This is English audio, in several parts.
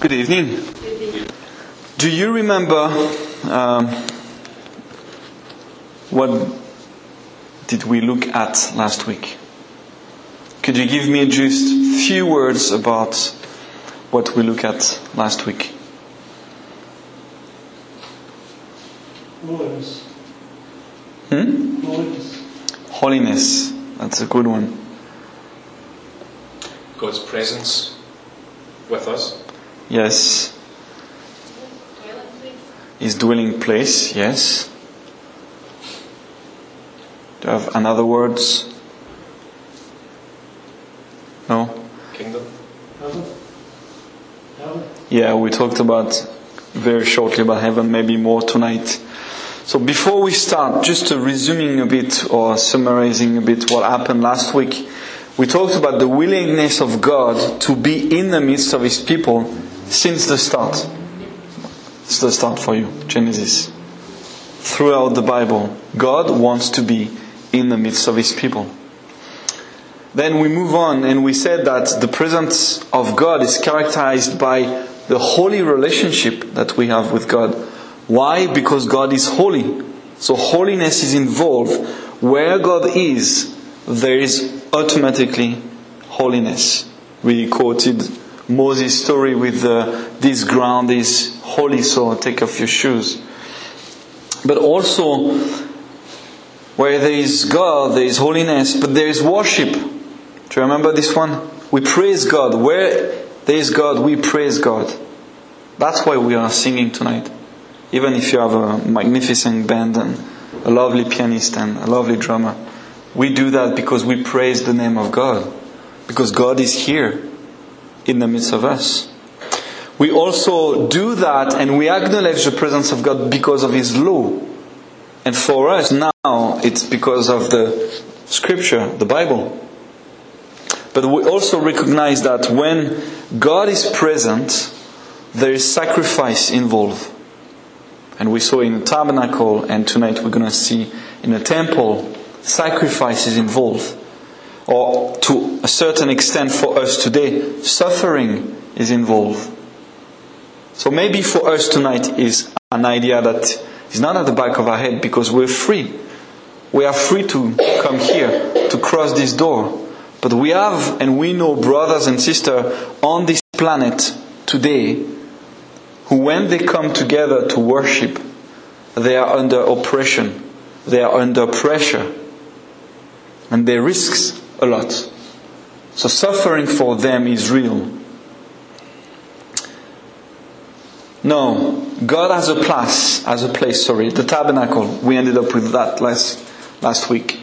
Good evening. Do you remember um, what did we look at last week? Could you give me just few words about what we looked at last week? Holiness. Hmm? Holiness. Holiness. That's a good one. God's presence with us. Yes. His dwelling place, yes. Do you have another words? No? Kingdom. Heaven. Heaven. Yeah, we talked about very shortly about heaven, maybe more tonight. So before we start, just resuming a bit or summarizing a bit what happened last week, we talked about the willingness of God to be in the midst of His people since the start. It's the start for you, Genesis. Throughout the Bible, God wants to be in the midst of His people. Then we move on and we said that the presence of God is characterized by the holy relationship that we have with God. Why? Because God is holy. So holiness is involved. Where God is, there is automatically holiness. We quoted Moses' story with uh, this ground is holy, so take off your shoes. But also, where there is God, there is holiness, but there is worship. Do you remember this one? We praise God. Where there is God, we praise God. That's why we are singing tonight. Even if you have a magnificent band and a lovely pianist and a lovely drummer, we do that because we praise the name of God. Because God is here in the midst of us. We also do that and we acknowledge the presence of God because of His law. And for us now, it's because of the scripture, the Bible. But we also recognize that when God is present, there is sacrifice involved. And we saw in the tabernacle, and tonight we're going to see in the temple, sacrifice is involved. Or to a certain extent for us today, suffering is involved. So maybe for us tonight is an idea that is not at the back of our head because we're free. We are free to come here, to cross this door. But we have and we know brothers and sisters on this planet today who, when they come together to worship, they are under oppression, they are under pressure, and they risk a lot. So suffering for them is real. No, God has a place, has a place, sorry, the tabernacle. We ended up with that last, last week.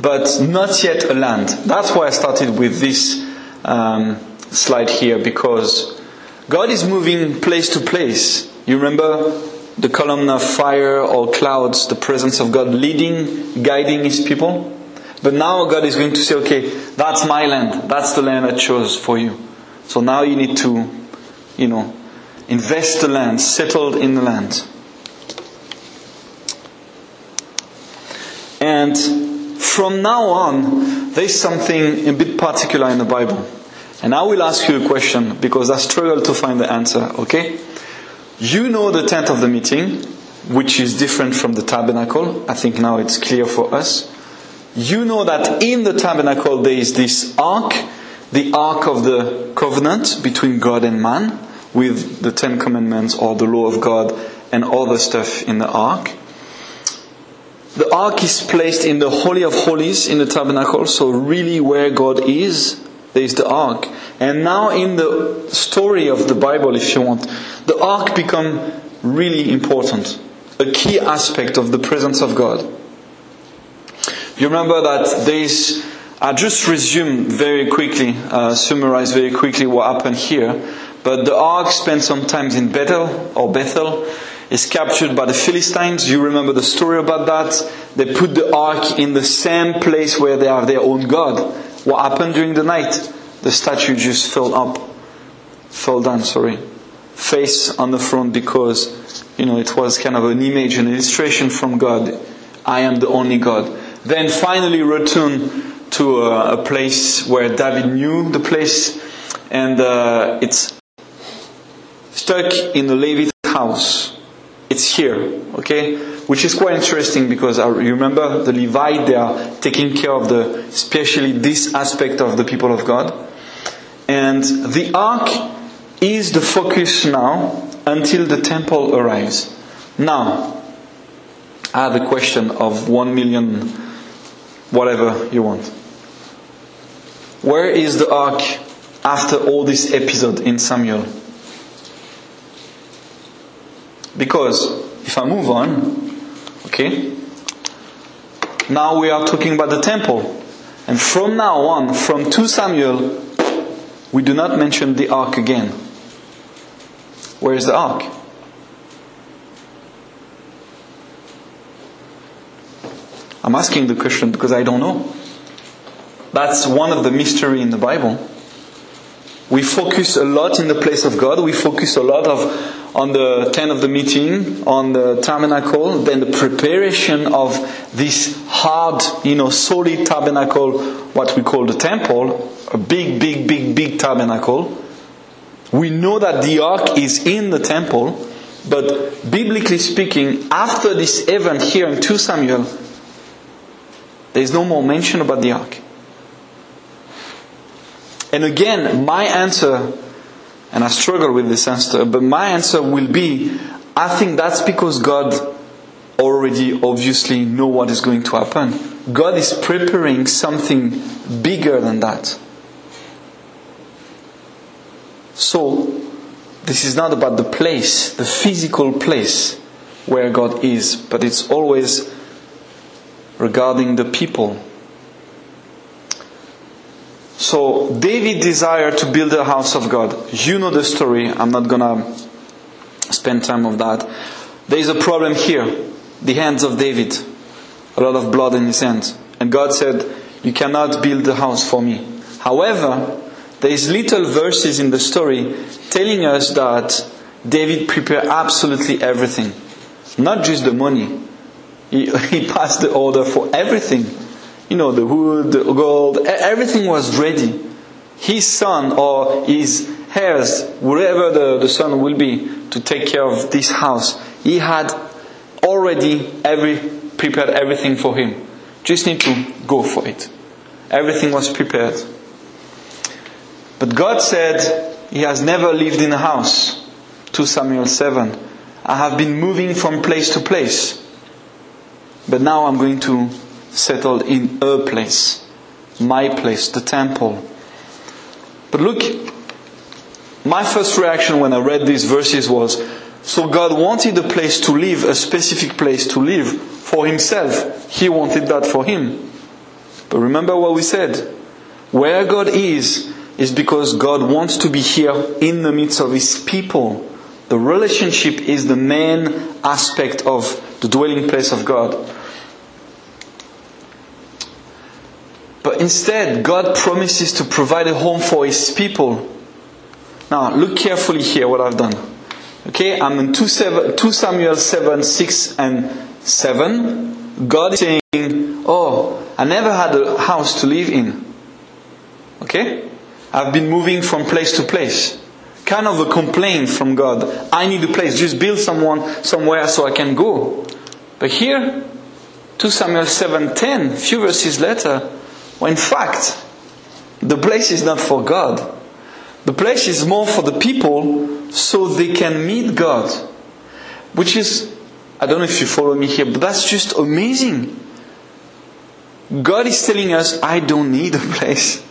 But not yet a land. That's why I started with this um, slide here, because God is moving place to place. You remember the column of fire or clouds, the presence of God leading, guiding His people? But now God is going to say, okay, that's my land. That's the land I chose for you. So now you need to, you know, invest the land, settled in the land. And from now on, there's something a bit particular in the Bible. And I will ask you a question because I struggle to find the answer, okay? You know the tent of the meeting, which is different from the tabernacle. I think now it's clear for us. You know that in the tabernacle there is this ark, the ark of the covenant between God and man, with the Ten Commandments or the law of God and all the stuff in the ark. The ark is placed in the Holy of Holies in the tabernacle, so really where God is, there is the ark. And now in the story of the Bible, if you want, the ark become really important, a key aspect of the presence of God. You remember that there is, I just resume very quickly, uh, summarize very quickly what happened here. But the ark spent some time in Bethel or Bethel is captured by the Philistines. You remember the story about that? They put the ark in the same place where they have their own God. What happened during the night? The statue just fell up, fell down, sorry, face on the front because, you know, it was kind of an image, an illustration from God. I am the only God. Then finally return to a, a place where David knew the place and uh, it's stuck in the Levite house. It's here, okay? Which is quite interesting because I you remember the Levite, they are taking care of the, especially this aspect of the people of God. And the ark is the focus now until the temple arrives. Now, I have a question of one million, whatever you want. Where is the ark after all this episode in Samuel? Because if I move on, okay, now we are talking about the temple. And from now on, from 2 Samuel, we do not mention the ark again. Where is the ark? I'm asking the question because I don't know. That's one of the mystery in the Bible. We focus a lot in the place of God. We focus a lot of on the tent of the meeting, on the tabernacle, then the preparation of this hard, you know, solid tabernacle, what we call the temple, a big, big, big, big tabernacle. We know that the ark is in the temple, but biblically speaking, after this event here in 2 Samuel, there is no more mention about the ark. And again, my answer, and I struggle with this answer, but my answer will be I think that's because God already obviously know what is going to happen. God is preparing something bigger than that. So, this is not about the place, the physical place where God is, but it's always regarding the people. So, David desired to build a house of God. You know the story. I'm not gonna spend time of that. There is a problem here. The hands of David. A lot of blood in his hands. And God said, you cannot build a house for me. However, there is little verses in the story telling us that David prepared absolutely everything. Not just the money. He, passed the order for everything. You know, the wood, the gold, everything was ready. His son or his heirs, wherever the, the son will be, to take care of this house, he had already every prepared everything for him. Just need to go for it. Everything was prepared. But God said he has never lived in a house. 2 Samuel 7. I have been moving from place to place. But now I'm going to settle in a place. My place, the temple. But look, my first reaction when I read these verses was, so God wanted a place to live, a specific place to live for himself. He wanted that for him. But remember what we said. Where God is, is because God wants to be here in the midst of his people. The relationship is the main aspect of the dwelling place of God. But instead, God promises to provide a home for His people. Now, look carefully here what I've done. Okay, I'm in 2, 7, 2 Samuel 7, 6 and 7. God is saying, Oh, I never had a house to live in. Okay? I've been moving from place to place. Kind of a complaint from God. I need a place. Just build someone somewhere so I can go. But here, 2 Samuel 7:10, few verses later, well, in fact, the place is not for God. The place is more for the people so they can meet God. Which is, I don't know if you follow me here, but that's just amazing. God is telling us, I don't need a place.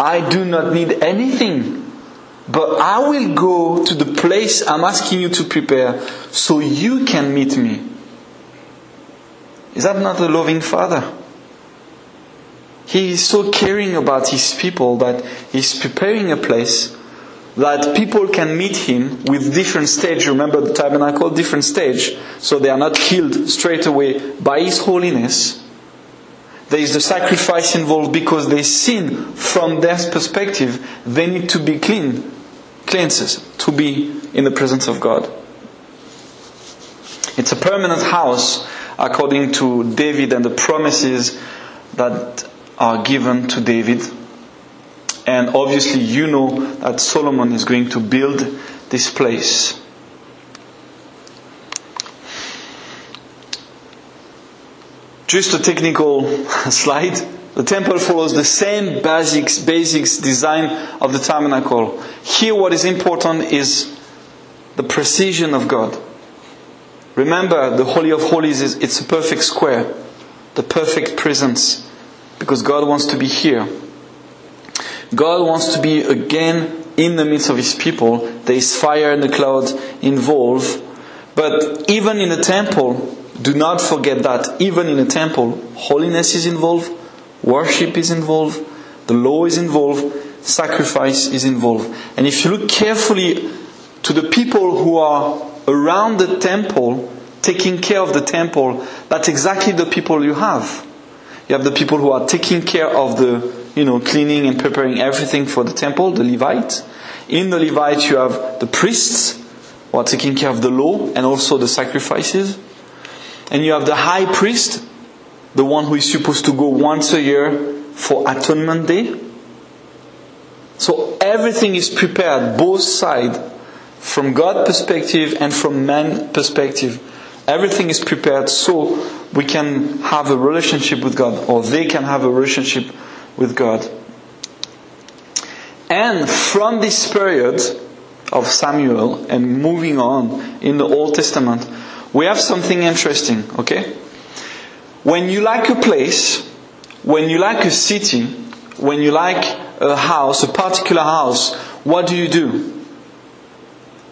I do not need anything. But I will go to the place I'm asking you to prepare so you can meet me. Is that not a loving Father? He is so caring about his people that he's preparing a place that people can meet him with different stage. Remember the tabernacle, different stage. So they are not killed straight away by his holiness. There is the sacrifice involved because they sin from their perspective. They need to be clean, cleanses, to be in the presence of God. It's a permanent house according to David and the promises that are given to David. And obviously, you know that Solomon is going to build this place. Just a technical slide. The temple follows the same basics, basics design of the tabernacle. Here what is important is the precision of God. Remember, the Holy of Holies is it's a perfect square, the perfect presence, because God wants to be here. God wants to be again in the midst of His people. There is fire and the cloud involved. But even in the temple, do not forget that even in the temple, holiness is involved, worship is involved, the law is involved, sacrifice is involved. And if you look carefully to the people who are around the temple, taking care of the temple, that's exactly the people you have. You have the people who are taking care of the, you know, cleaning and preparing everything for the temple, the Levites. In the Levites, you have the priests who are taking care of the law and also the sacrifices. And you have the high priest, the one who is supposed to go once a year for atonement day. So everything is prepared, both sides, from God perspective and from man perspective. Everything is prepared so we can have a relationship with God, or they can have a relationship with God. And from this period of Samuel and moving on in the Old Testament, we have something interesting, okay? When you like a place, when you like a city, when you like a house, a particular house, what do you do?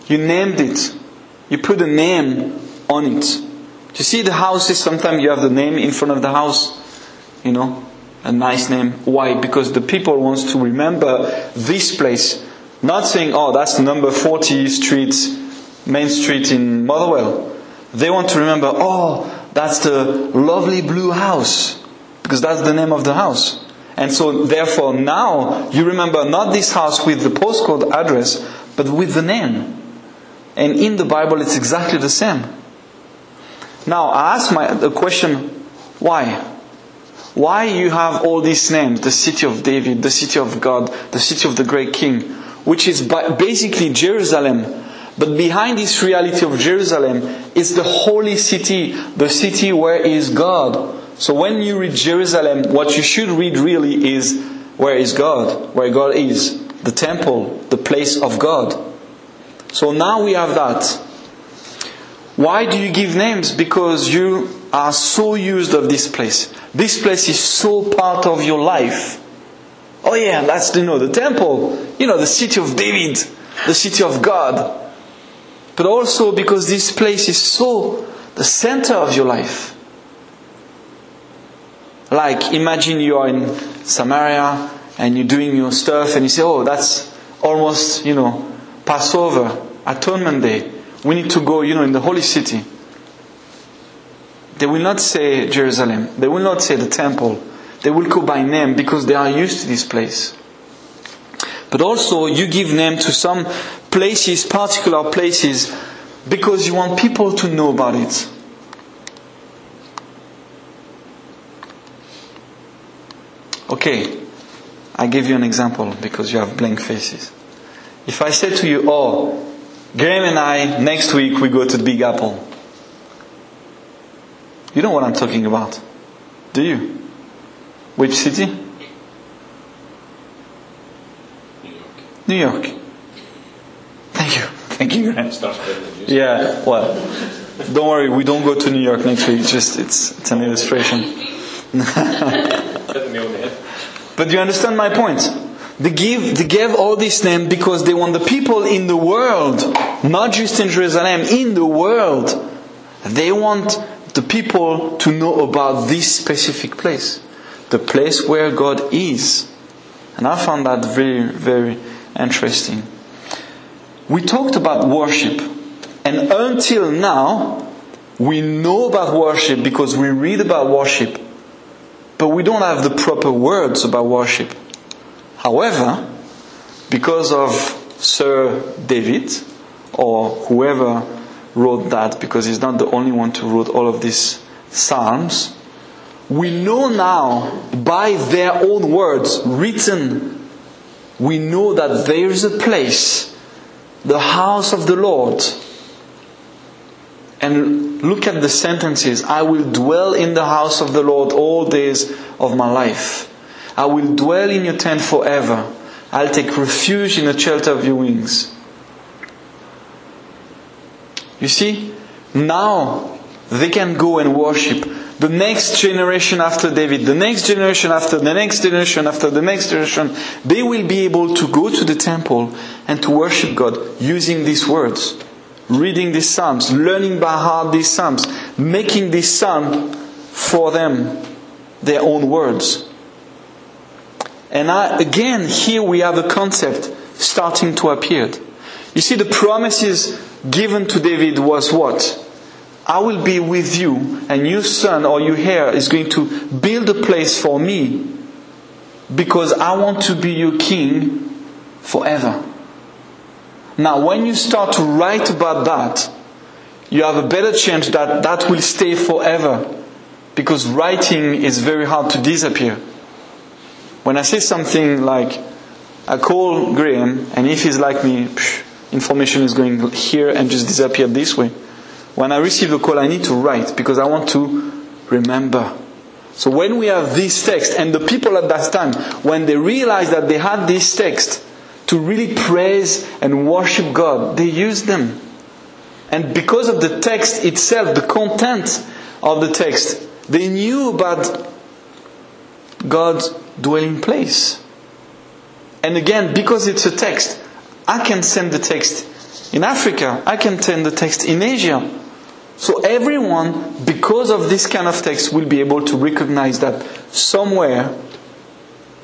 You named it. You put a name on it. You see the houses, sometimes you have the name in front of the house, you know, a nice name. Why? Because the people wants to remember this place. Not saying, oh, that's number 40 street, Main Street in Motherwell. They want to remember, oh, that's the lovely blue house. Because that's the name of the house. And so therefore now you remember not this house with the postcode address, but with the name. And in the Bible it's exactly the same. Now I ask my the question, why? Why you have all these names? The city of David, the city of God, the city of the great king, which is basically Jerusalem. But behind this reality of Jerusalem is the holy city, the city where is God. So when you read Jerusalem, what you should read really is where is God? Where God is. The temple, the place of God. So now we have that. Why do you give names? Because you are so used of this place. This place is so part of your life. Oh yeah, that's you know the temple, you know the city of David, the city of God. But also because this place is so the center of your life. Like imagine you are in Samaria and you're doing your stuff and you say, "Oh, that's almost, you know, Passover, atonement day. We need to go, you know, in the holy city." They will not say Jerusalem. They will not say the temple. They will go by name because they are used to this place. But also, you give name to some places, particular places, because you want people to know about it. Okay, I give you an example because you have blank faces. If I say to you, oh, Graham and I, next week we go to the Big Apple. You know what I'm talking about, do you? Which city? New York. New York. Thank you. Thank you. Graham. Starts with the news. Yeah, well, don't worry, we don't go to New York next week, just it's, it's an illustration. Hit the nail on the head. But you understand my point? They give, they gave all this name because they want the people in the world, not just in Jerusalem, in the world. They want the people to know about this specific place, the place where God is. And I found that very, very interesting. We talked about worship, and until now, we know about worship because we read about worship, but we don't have the proper words about worship. However, because of Sir David or whoever wrote that, because he's not the only one to wrote all of these psalms, we know now by their own words written, we know that there is a place the house of the Lord. And look at the sentences. I will dwell in the house of the Lord all days of my life. I will dwell in your tent forever. I'll take refuge in the shelter of your wings. You see, now they can go and worship. The next generation after David, the next generation after the next generation after the next generation, they will be able to go to the temple and to worship God using these words, reading these psalms, learning by heart these psalms, making this psalm for them their own words. And I, again, here we have a concept starting to appear. You see, the promises given to David was what? I will be with you, and your son or your heir is going to build a place for me because I want to be your king forever. Now, when you start to write about that, you have a better chance that that will stay forever because writing is very hard to disappear. When I say something like, I call Graham, and if he's like me, psh, information is going here and just disappear this way. When I receive a call, I need to write because I want to remember. So when we have this text, and the people at that time, when they realized that they had this text to really praise and worship God, they used them. And because of the text itself, the content of the text, they knew about God's dwelling place. And again, because it's a text, I can send the text in Africa, I can send the text in Asia. So everyone, because of this kind of text, will be able to recognize that somewhere,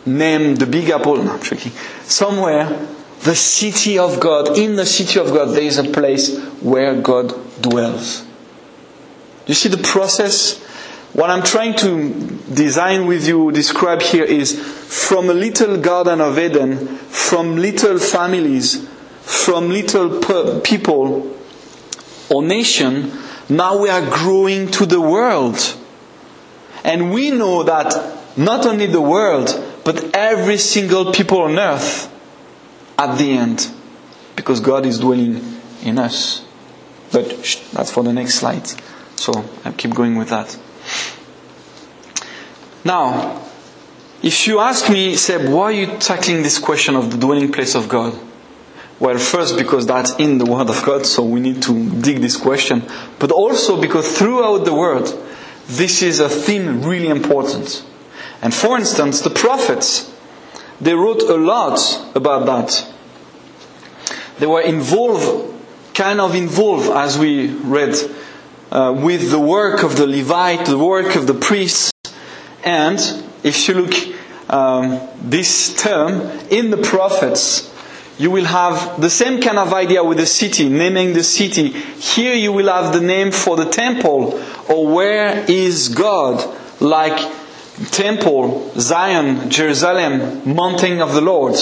named the Big Apple, no, I'm joking, somewhere, the city of God, in the city of God, there is a place where God dwells. You see the process? What I'm trying to design with you, describe here is from a little Garden of Eden, from little families, from little people or nation, now we are growing to the world. And we know that not only the world, but every single people on earth at the end, because God is dwelling in us. But shh, that's for the next slide. So I'll keep going with that. Now, if you ask me, Seb, why are you tackling this question of the dwelling place of God? Well, first because that's in the Word of God, so we need to dig this question. But also because throughout the Word, this is a theme really important. And for instance, the prophets, they wrote a lot about that. They were involved, kind of involved, as we read, uh, with the work of the Levite, the work of the priests. And if you look um, this term in the prophets, you will have the same kind of idea with the city, naming the city. Here you will have the name for the temple, or where is God, like temple, Zion, Jerusalem, mountain of the Lord.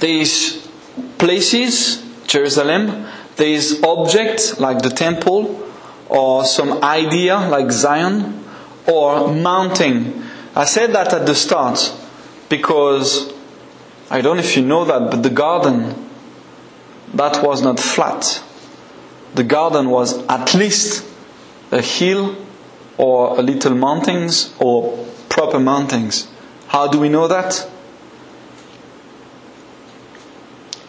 These places, Jerusalem, there is objects like the temple, or some idea like Zion, or mountain. I said that at the start because I don't know if you know that, but the garden, that was not flat. The garden was at least a hill or a little mountains or proper mountains. How do we know that?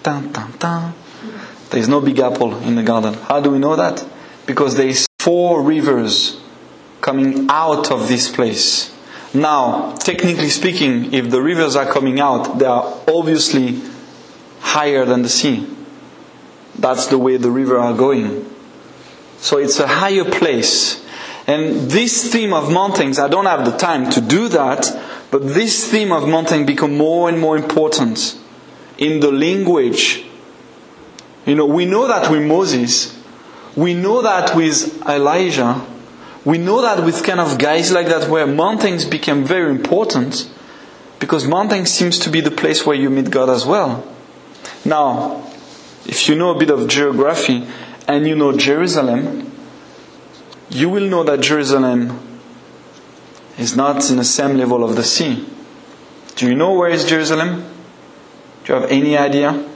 Dun, dun, dun. There is no big apple in the garden. How do we know that? Because there is four rivers coming out of this place. Now, technically speaking, if the rivers are coming out, they are obviously higher than the sea. That's the way the river are going. So it's a higher place. And this theme of mountains, I don't have the time to do that, but this theme of mountain become more and more important in the language. You know, we know that with Moses, we know that with Elijah, we know that with kind of guys like that where mountains became very important because mountain seems to be the place where you meet God as well. Now, if you know a bit of geography and you know Jerusalem, you will know that Jerusalem is not in the same level of the sea. Do you know where is Jerusalem? Do you have any idea?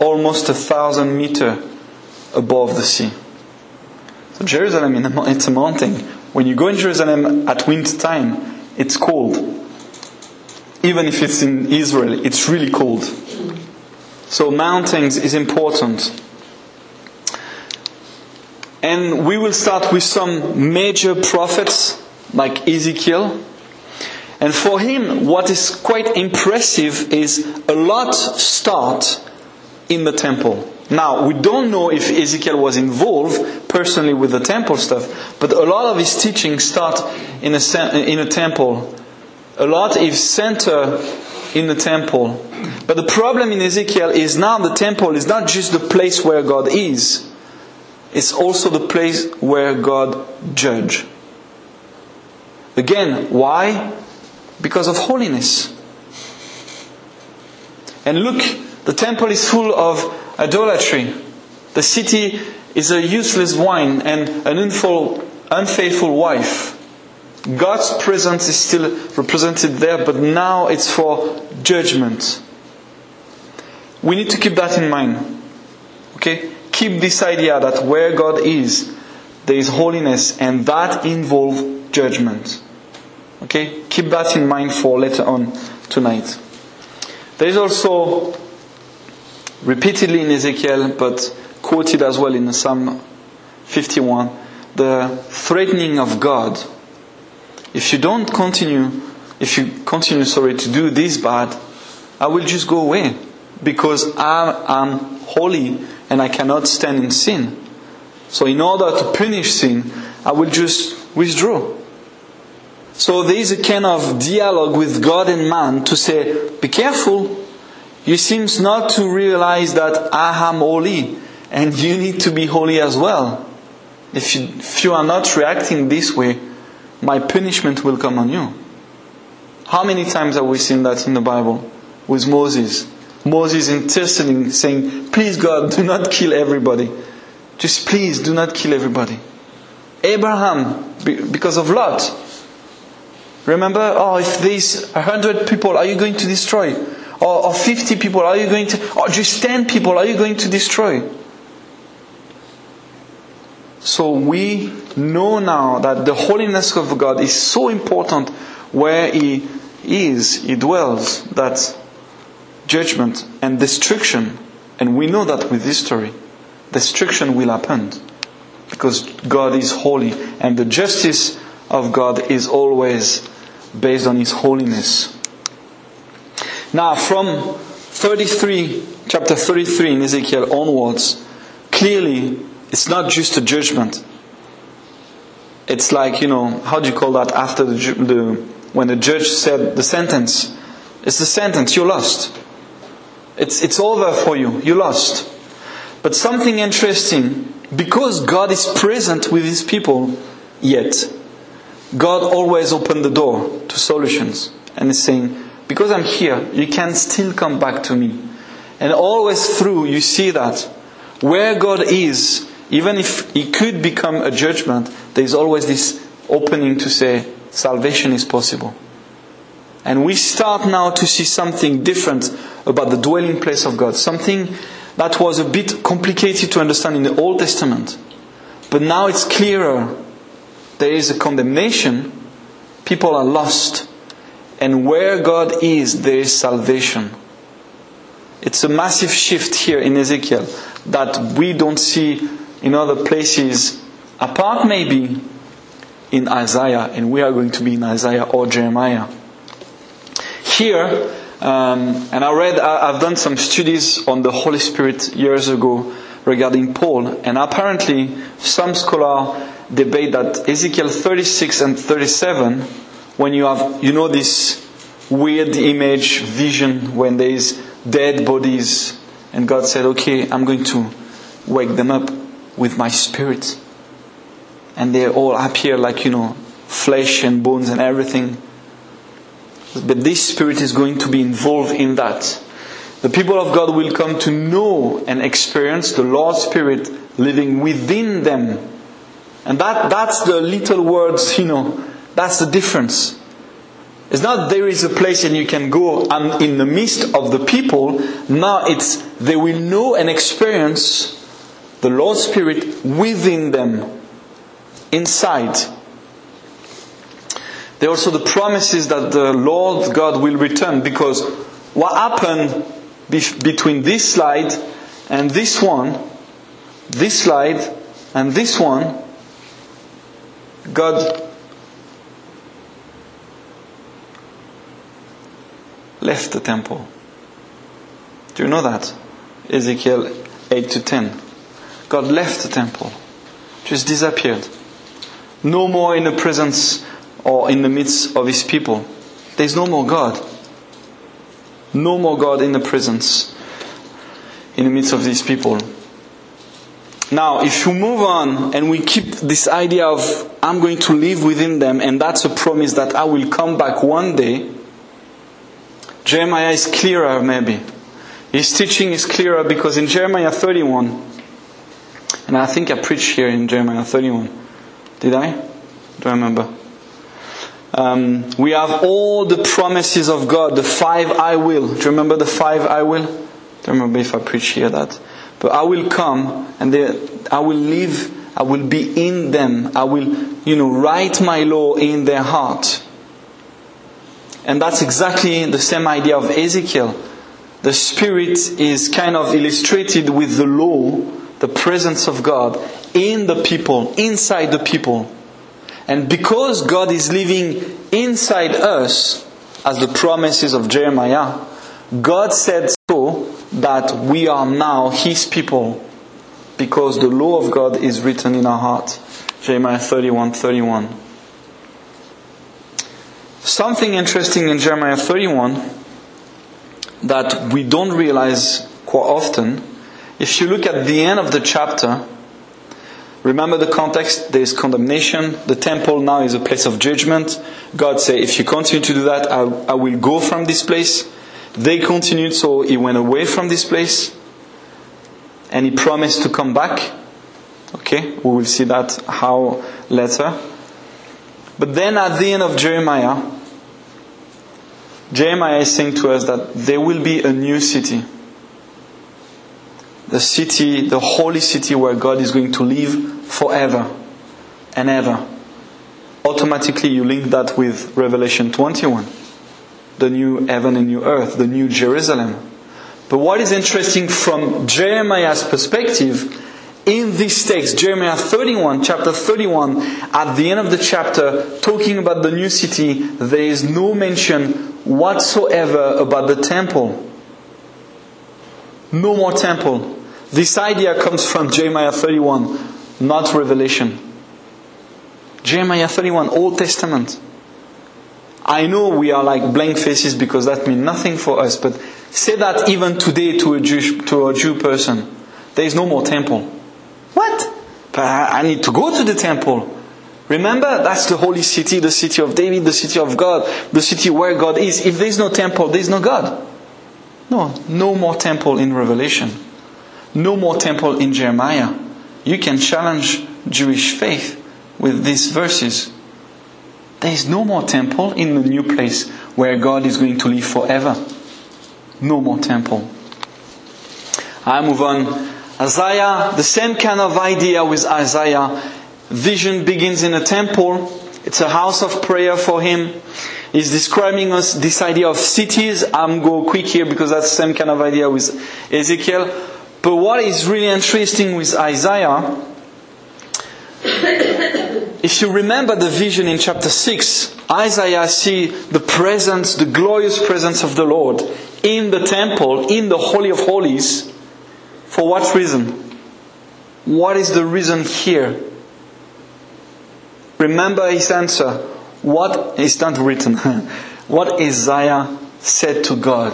Almost a thousand meter above the sea. So Jerusalem, it's a mountain. When you go in Jerusalem at winter time, it's cold. Even if it's in Israel, it's really cold. So mountains is important. And we will start with some major prophets like Ezekiel. And for him, what is quite impressive is a lot start in the temple. Now, we don't know if Ezekiel was involved personally with the temple stuff, but a lot of his teachings start in a, in a temple. A lot is center in the temple. But the problem in Ezekiel is now the temple is not just the place where God is, it's also the place where God judge. Again, why? Because of holiness. And look, the temple is full of idolatry. The city is a useless wine and an unfaithful wife. God's presence is still represented there, but now it's for judgment. We need to keep that in mind. Okay? Keep this idea that where God is, there is holiness, and that involves judgment. Okay? Keep that in mind for later on tonight. There is also repeatedly in Ezekiel, but quoted as well in Psalm 51, the threatening of God. If you don't continue, if you continue, sorry, to do this bad, I will just go away because I am holy and I cannot stand in sin. So in order to punish sin, I will just withdraw. So there is a kind of dialogue with God and man to say, be careful. You seems not to realize that I am holy and you need to be holy as well. If you, if you are not reacting this way, my punishment will come on you. How many times have we seen that in the Bible with Moses? Moses interceding, saying, Please God, do not kill everybody. Just please do not kill everybody. Abraham, because of Lot. Remember, oh, if these a hundred people, are you going to destroy? Or, or 50 people, are you going to, or just 10 people, are you going to destroy? So we know now that the holiness of God is so important where He is, He dwells, that judgment and destruction, and we know that with history, destruction will happen because God is holy and the justice of God is always based on His holiness. Now, from 33, chapter 33 in Ezekiel onwards, clearly it's not just a judgment. It's like, you know, how do you call that after the, the when the judge said the sentence? It's the sentence, you lost. It's, it's over for you, you lost. But something interesting, because God is present with His people, yet, God always opened the door to solutions and is saying, because I'm here, you can still come back to me. And always through, you see that where God is, even if it could become a judgment, there is always this opening to say, salvation is possible. And we start now to see something different about the dwelling place of God. Something that was a bit complicated to understand in the Old Testament. But now it's clearer. There is a condemnation. People are lost. And where God is, there is salvation. It's a massive shift here in Ezekiel that we don't see in other places, apart maybe in Isaiah, and we are going to be in Isaiah or Jeremiah. Here, um, and I read, I've done some studies on the Holy Spirit years ago regarding Paul, and apparently some scholars debate that Ezekiel 36 and 37, when you have, you know, this weird image, vision, when there is dead bodies, and God said, okay, I'm going to wake them up with my spirit. And they all appear like, you know, flesh and bones and everything. But this spirit is going to be involved in that. The people of God will come to know and experience the Lord's Spirit living within them. And that, that's the little words, you know, that's the difference. It's not there is a place and you can go and in the midst of the people. Now it's they will know and experience the Lord's Spirit within them, inside. There are also the promises that the Lord God will return because what happened between this slide and this one, this slide and this one, God left the temple. Do you know that? Ezekiel 8 to 10. God left the temple, just disappeared. No more in the presence or in the midst of his people. There's no more God. No more God in the presence, in the midst of these people. Now, if you move on and we keep this idea of I'm going to live within them and that's a promise that I will come back one day, Jeremiah is clearer maybe. His teaching is clearer because in Jeremiah 31, and I think I preached here in Jeremiah 31. Did I? Do I remember? Um, we have all the promises of God, the five I will. Do you remember the five I will? Don't remember if I preached here that. But I will come and they, I will live, I will be in them. I will, you know, write my law in their heart. And that's exactly the same idea of Ezekiel. The Spirit is kind of illustrated with the law, the presence of God in the people, inside the people. And because God is living inside us, as the promises of Jeremiah, God said so that we are now His people because the law of God is written in our heart. Jeremiah 31 31. Something interesting in Jeremiah 31 that we don't realize quite often. If you look at the end of the chapter, remember the context, there is condemnation. The temple now is a place of judgment. God said, if you continue to do that, I, I will go from this place. They continued, so he went away from this place. And he promised to come back. Okay, we will see that how later. But then at the end of Jeremiah, Jeremiah is saying to us that there will be a new city. The city, the holy city where God is going to live forever and ever. Automatically you link that with Revelation 21. The new heaven and new earth, the new Jerusalem. But what is interesting from Jeremiah's perspective, in this text, Jeremiah 31, chapter 31, at the end of the chapter, talking about the new city, there is no mention whatsoever about the temple. No more temple. This idea comes from Jeremiah 31, not Revelation. Jeremiah 31, Old Testament. I know we are like blank faces because that means nothing for us, but say that even today to a Jewish, to a Jew person. There is no more temple. What? But I need to go to the temple. Remember, that's the holy city, the city of David, the city of God, the city where God is. If there's no temple, there's no God. No, no more temple in Revelation. No more temple in Jeremiah. You can challenge Jewish faith with these verses. There is no more temple in the new place where God is going to live forever. No more temple. I move on. Isaiah, the same kind of idea with Isaiah. Vision begins in a temple. It's a house of prayer for him. He's describing us this idea of cities. I'm go quick here because that's the same kind of idea with Ezekiel. But what is really interesting with Isaiah, if you remember the vision in chapter 6, Isaiah see the presence, the glorious presence of the Lord in the temple, in the Holy of Holies. For what reason? What is the reason here? Remember his answer. What is not written? what Isaiah said to God.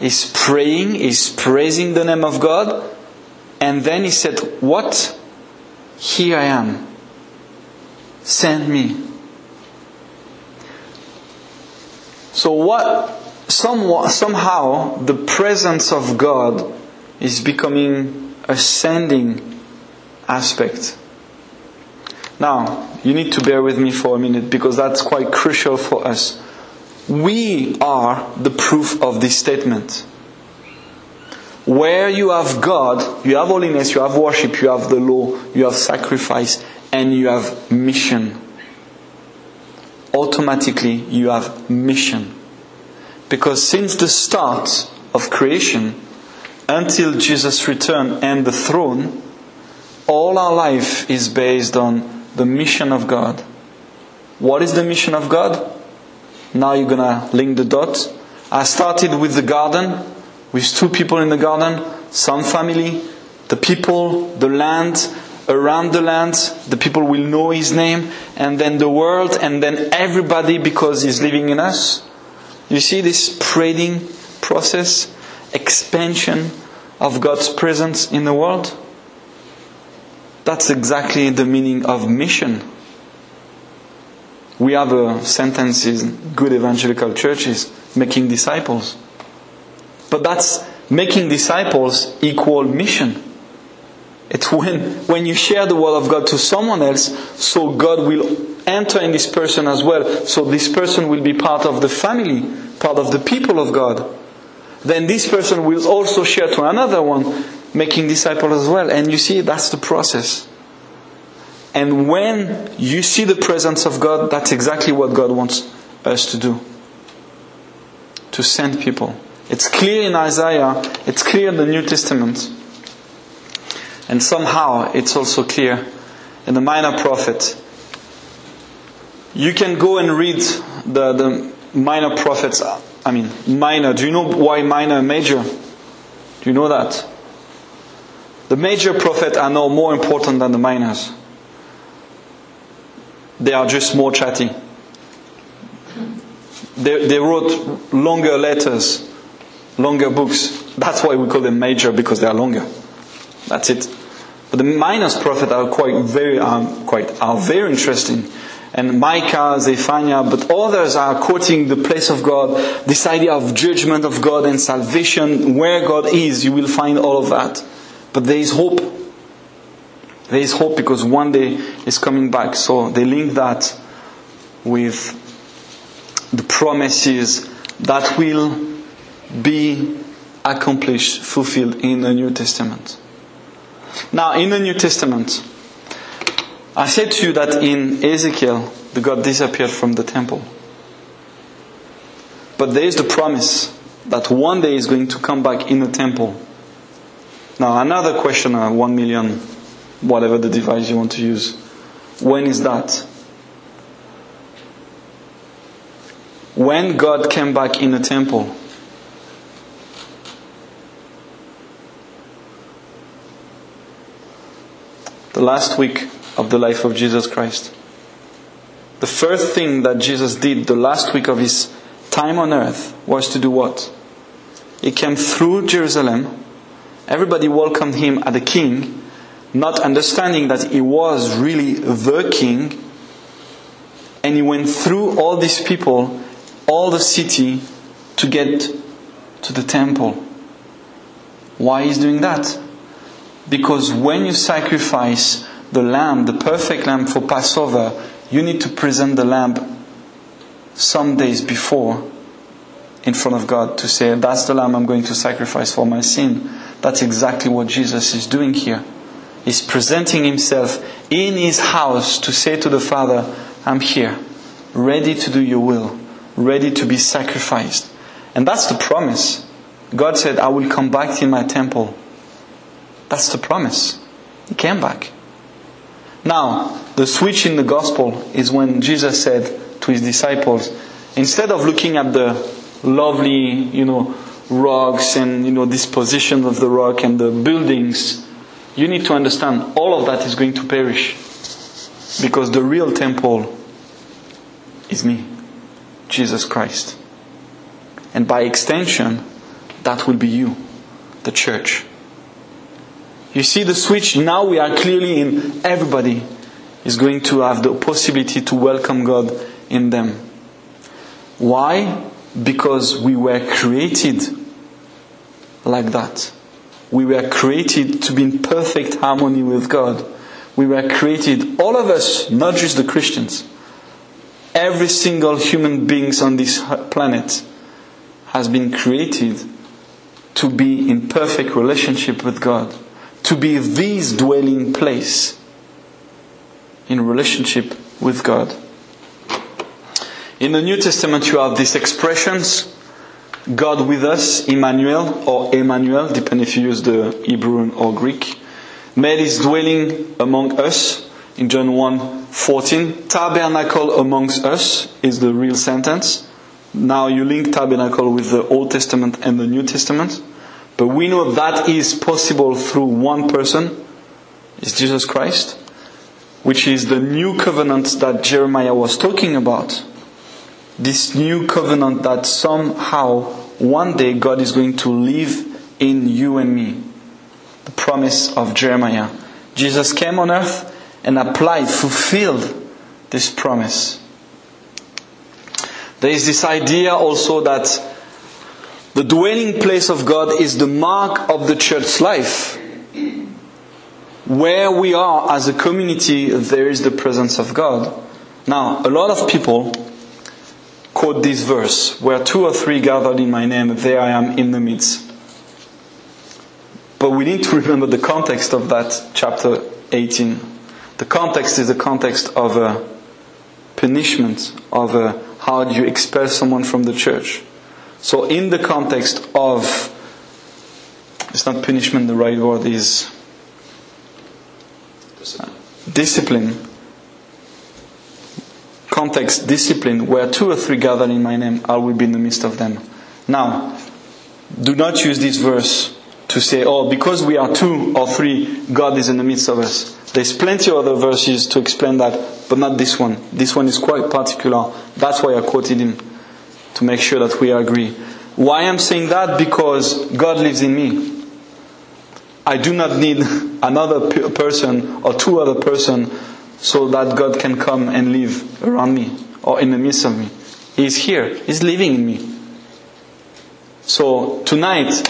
He's praying, he's praising the name of God, and then he said, What? Here I am. Send me. So what somewhat, somehow the presence of God is becoming ascending aspect. Now, you need to bear with me for a minute because that's quite crucial for us. We are the proof of this statement. Where you have God, you have holiness, you have worship, you have the law, you have sacrifice, and you have mission. Automatically, you have mission. Because since the start of creation until Jesus' return and the throne, all our life is based on the mission of God. What is the mission of God? Now you're gonna link the dots. I started with the garden, with two people in the garden, some family, the people, the land, around the land, the people will know his name, and then the world, and then everybody because he's living in us. You see this spreading process, expansion of God's presence in the world? That's exactly the meaning of mission. We have a sentence in good evangelical churches, making disciples. But that's making disciples equal mission. It's when, when you share the word of God to someone else, so God will enter in this person as well. So this person will be part of the family, part of the people of God. Then this person will also share to another one, making disciples as well. And you see, that's the process. And when you see the presence of God, that's exactly what God wants us to do. To send people. It's clear in Isaiah, it's clear in the New Testament. And somehow it's also clear in the minor prophet. You can go and read the, the minor prophets. I mean, minor. Do you know why minor and major? Do you know that? The major prophets are now more important than the minors. They are just more chatty. They, they wrote longer letters, longer books. That's why we call them major because they are longer. That's it. But the minor prophets are quite very um, quite are very interesting. And Micah, Zephaniah, but others are quoting the place of God, this idea of judgment of God and salvation, where God is, you will find all of that. But there is hope. There is hope because one day is coming back. So they link that with the promises that will be accomplished, fulfilled in the New Testament. Now, in the New Testament, I said to you that in Ezekiel, the God disappeared from the temple. But there is the promise that one day is going to come back in the temple. Now, another question, uh, one million, whatever the device you want to use. When is that? When God came back in the temple, the last week of the life of Jesus Christ. The first thing that Jesus did the last week of his time on earth was to do what? He came through Jerusalem. Everybody welcomed him as a king, not understanding that he was really the king. And he went through all these people, all the city, to get to the temple. Why is doing that? Because when you sacrifice the lamb, the perfect lamb for Passover, you need to present the lamb some days before in front of God to say, That's the lamb I'm going to sacrifice for my sin. That's exactly what Jesus is doing here. He's presenting himself in his house to say to the Father, I'm here, ready to do your will, ready to be sacrificed. And that's the promise. God said, I will come back in my temple. That's the promise. He came back. Now, the switch in the gospel is when Jesus said to his disciples, instead of looking at the lovely, you know, rocks and, you know, disposition of the rock and the buildings, you need to understand all of that is going to perish. Because the real temple is me, Jesus Christ. And by extension, that will be you, the church. You see the switch? Now we are clearly in everybody is going to have the possibility to welcome God in them. Why? Because we were created like that. We were created to be in perfect harmony with God. we were created, all of us, not just the Christians, every single human beings on this planet has been created to be in perfect relationship with God, to be this dwelling place in relationship with God. In the New Testament, you have these expressions God with us, Emmanuel or Emmanuel, depending if you use the Hebrew or Greek. Made his dwelling among us in John 1 14. Tabernacle amongst us is the real sentence. Now you link tabernacle with the Old Testament and the New Testament. But we know that is possible through one person, is Jesus Christ, which is the new covenant that Jeremiah was talking about. This new covenant that somehow one day God is going to live in you and me. The promise of Jeremiah. Jesus came on earth and applied, fulfilled this promise. There is this idea also that the dwelling place of God is the mark of the church life. Where we are as a community, there is the presence of God. Now, a lot of people quote this verse where two or three gathered in my name, there I am in the midst. But we need to remember the context of that chapter 18. The context is the context of a punishment, of a, how do you expel someone from the church. So, in the context of, it's not punishment, the right word is Discipline. discipline. Context, discipline, where two or three gather in my name, I will be in the midst of them. Now, do not use this verse to say, oh, because we are two or three, God is in the midst of us. There's plenty of other verses to explain that, but not this one. This one is quite particular. That's why I quoted him, to make sure that we agree. Why I'm saying that? Because God lives in me. I do not need another person or two other person so that God can come and live around me or in the midst of me. He's here. He's living in me. So tonight,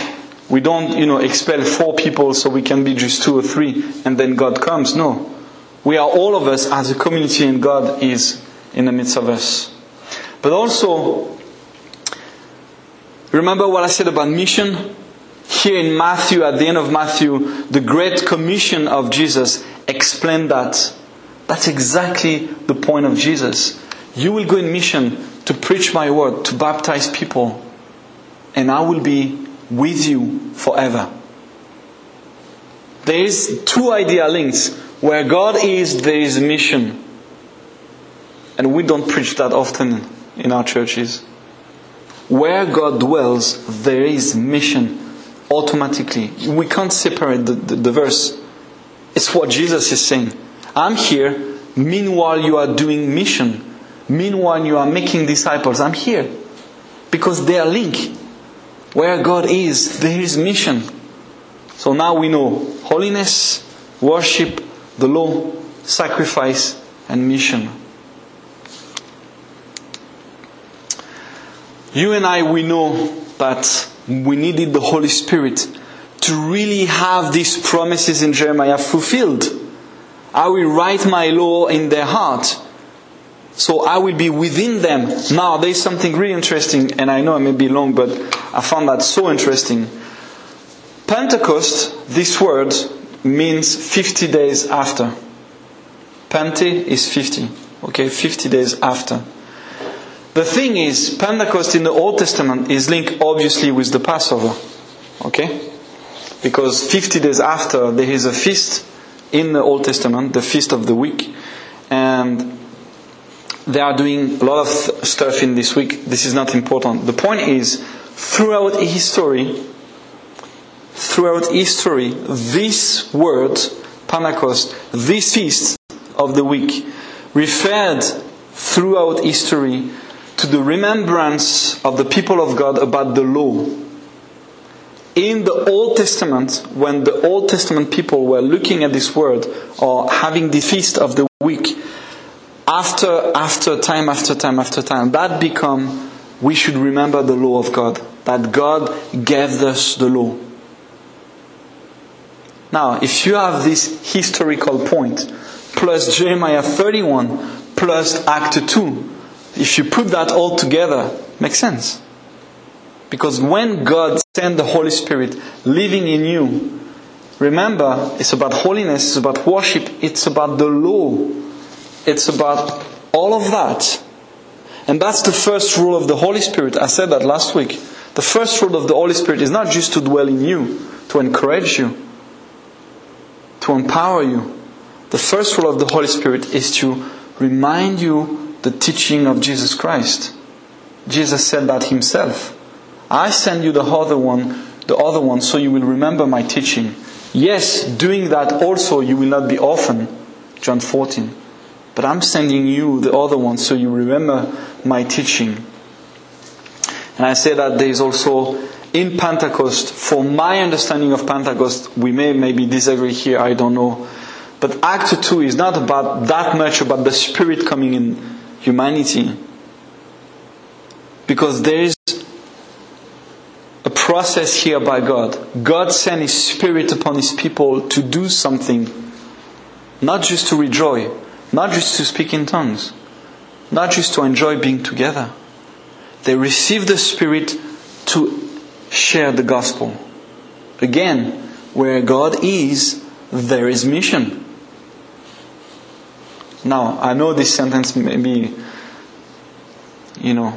we don't, you know, expel four people so we can be just two or three and then God comes. No. We are all of us as a community and God is in the midst of us. But also, remember what I said about mission? Here in Matthew, at the end of Matthew, the Great Commission of Jesus explained that. That's exactly the point of Jesus. You will go in mission to preach my word, to baptize people, and I will be with you forever. There is two idea links. Where God is, there is mission. And we don't preach that often in our churches. Where God dwells, there is mission automatically. We can't separate the, the, the verse. It's what Jesus is saying. I'm here, meanwhile you are doing mission. Meanwhile you are making disciples. I'm here. Because they are linked. Where God is, there is mission. So now we know holiness, worship, the law, sacrifice, and mission. You and I, we know that we needed the Holy Spirit to really have these promises in Jeremiah fulfilled. I will write my law in their heart. So I will be within them. Now, there's something really interesting, and I know it may be long, but I found that so interesting. Pentecost, this word, means 50 days after. Pente is 50. Okay, 50 days after. The thing is, Pentecost in the Old Testament is linked obviously with the Passover. Okay? Because 50 days after, there is a feast in the Old Testament, the Feast of the Week. And they are doing a lot of stuff in this week. This is not important. The point is, throughout history, throughout history, this word, Pentecost, this feast of the week, referred throughout history to the remembrance of the people of God about the law. In the Old Testament, when the Old Testament people were looking at this word or having the feast of the week, after after time after time after time, that become we should remember the law of God. That God gave us the law. Now, if you have this historical point, plus Jeremiah 31, plus Act 2, if you put that all together, makes sense. Because when God sent the Holy Spirit living in you, remember, it's about holiness, it's about worship, it's about the law, it's about all of that. And that's the first rule of the Holy Spirit. I said that last week. The first rule of the Holy Spirit is not just to dwell in you, to encourage you, to empower you. The first rule of the Holy Spirit is to remind you the teaching of Jesus Christ. Jesus said that himself. I send you the other one, the other one, so you will remember my teaching. Yes, doing that also you will not be orphan. John 14. But I'm sending you the other one so you remember my teaching. And I say that there is also in Pentecost, for my understanding of Pentecost, we may maybe disagree here, I don't know. But Act 2 is not about that much about the Spirit coming in humanity. Because there is a process here by God. God sent His Spirit upon His people to do something, not just to rejoice, not just to speak in tongues, not just to enjoy being together. They receive the Spirit to share the gospel. Again, where God is, there is mission. Now, I know this sentence maybe, you know,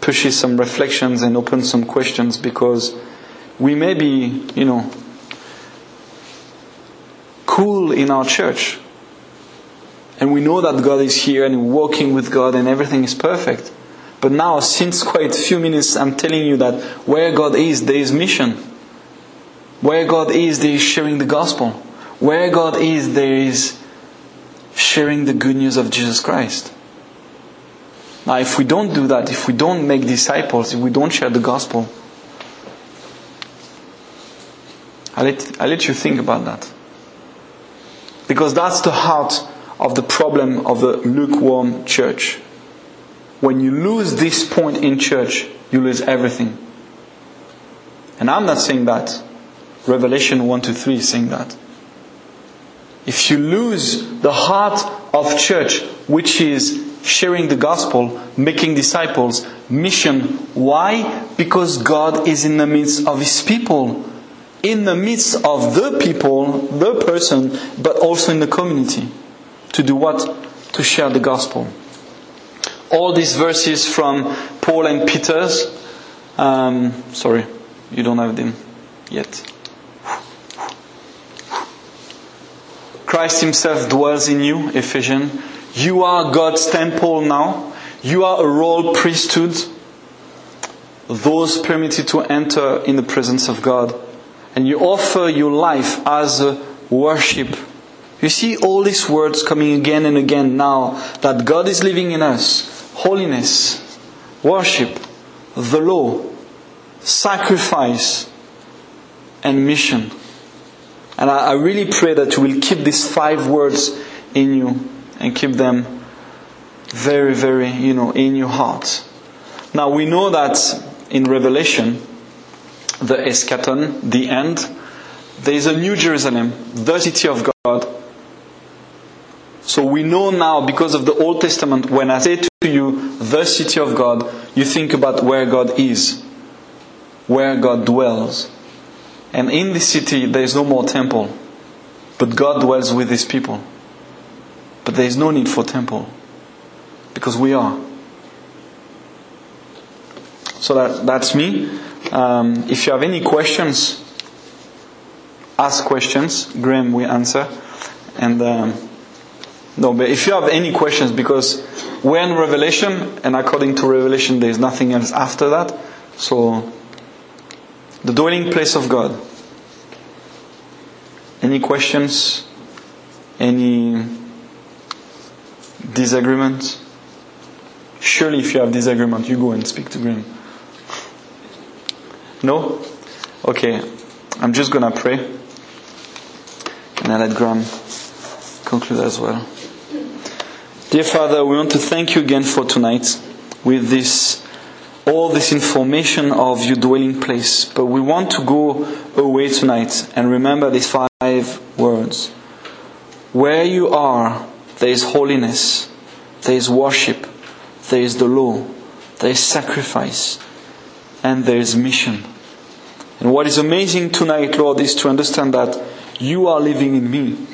pushes some reflections and opens some questions because we may be, you know, cool in our church. And we know that God is here and walking with God and everything is perfect. But now, since quite a few minutes, I'm telling you that where God is, there is mission. Where God is, there is sharing the gospel. Where God is, there is sharing the good news of Jesus Christ. Now, if we don't do that, if we don't make disciples, if we don't share the gospel, I let, I let you think about that. Because that's the heart of the problem of the lukewarm church. When you lose this point in church, you lose everything. And I'm not saying that. Revelation 1 to 3 is saying that. If you lose the heart of church, which is sharing the gospel, making disciples, mission, why? Because God is in the midst of His people. In the midst of the people, the person, but also in the community. To do what? To share the gospel. All these verses from Paul and Peter's. Um, sorry, you don't have them yet. Christ Himself dwells in you, Ephesians. You are God's temple now. You are a royal priesthood. Those permitted to enter in the presence of God. And you offer your life as a worship. You see all these words coming again and again now that God is living in us. Holiness, worship, the law, sacrifice, and mission. And I, I really pray that you will keep these five words in you and keep them very, very, you know, in your heart. Now we know that in Revelation, the eschaton, the end, there is a new Jerusalem, the city of God. So we know now because of the Old Testament, when I say to you, the city of God, you think about where God is, where God dwells. And in this city, there is no more temple, but God dwells with his people. But there is no need for temple because we are. So that, that's me. Um, if you have any questions, ask questions. Graham will answer. And um, no, but if you have any questions, because we're in Revelation, and according to Revelation, there is nothing else after that. So, the dwelling place of God. Any questions? Any disagreements? Surely, if you have disagreement, you go and speak to Graham. No? Okay. I'm just gonna pray. And I let Graham conclude as well. Dear Father, we want to thank you again for tonight with this all this information of your dwelling place, but we want to go away tonight and remember these five words. Where you are, there is holiness, there is worship, there is the law, there is sacrifice, and there is mission. And what is amazing tonight, Lord, is to understand that you are living in me.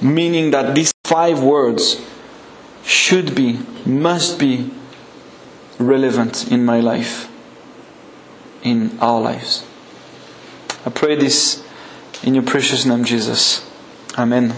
Meaning that these five words should be, must be relevant in my life, in our lives. I pray this in your precious name, Jesus. Amen.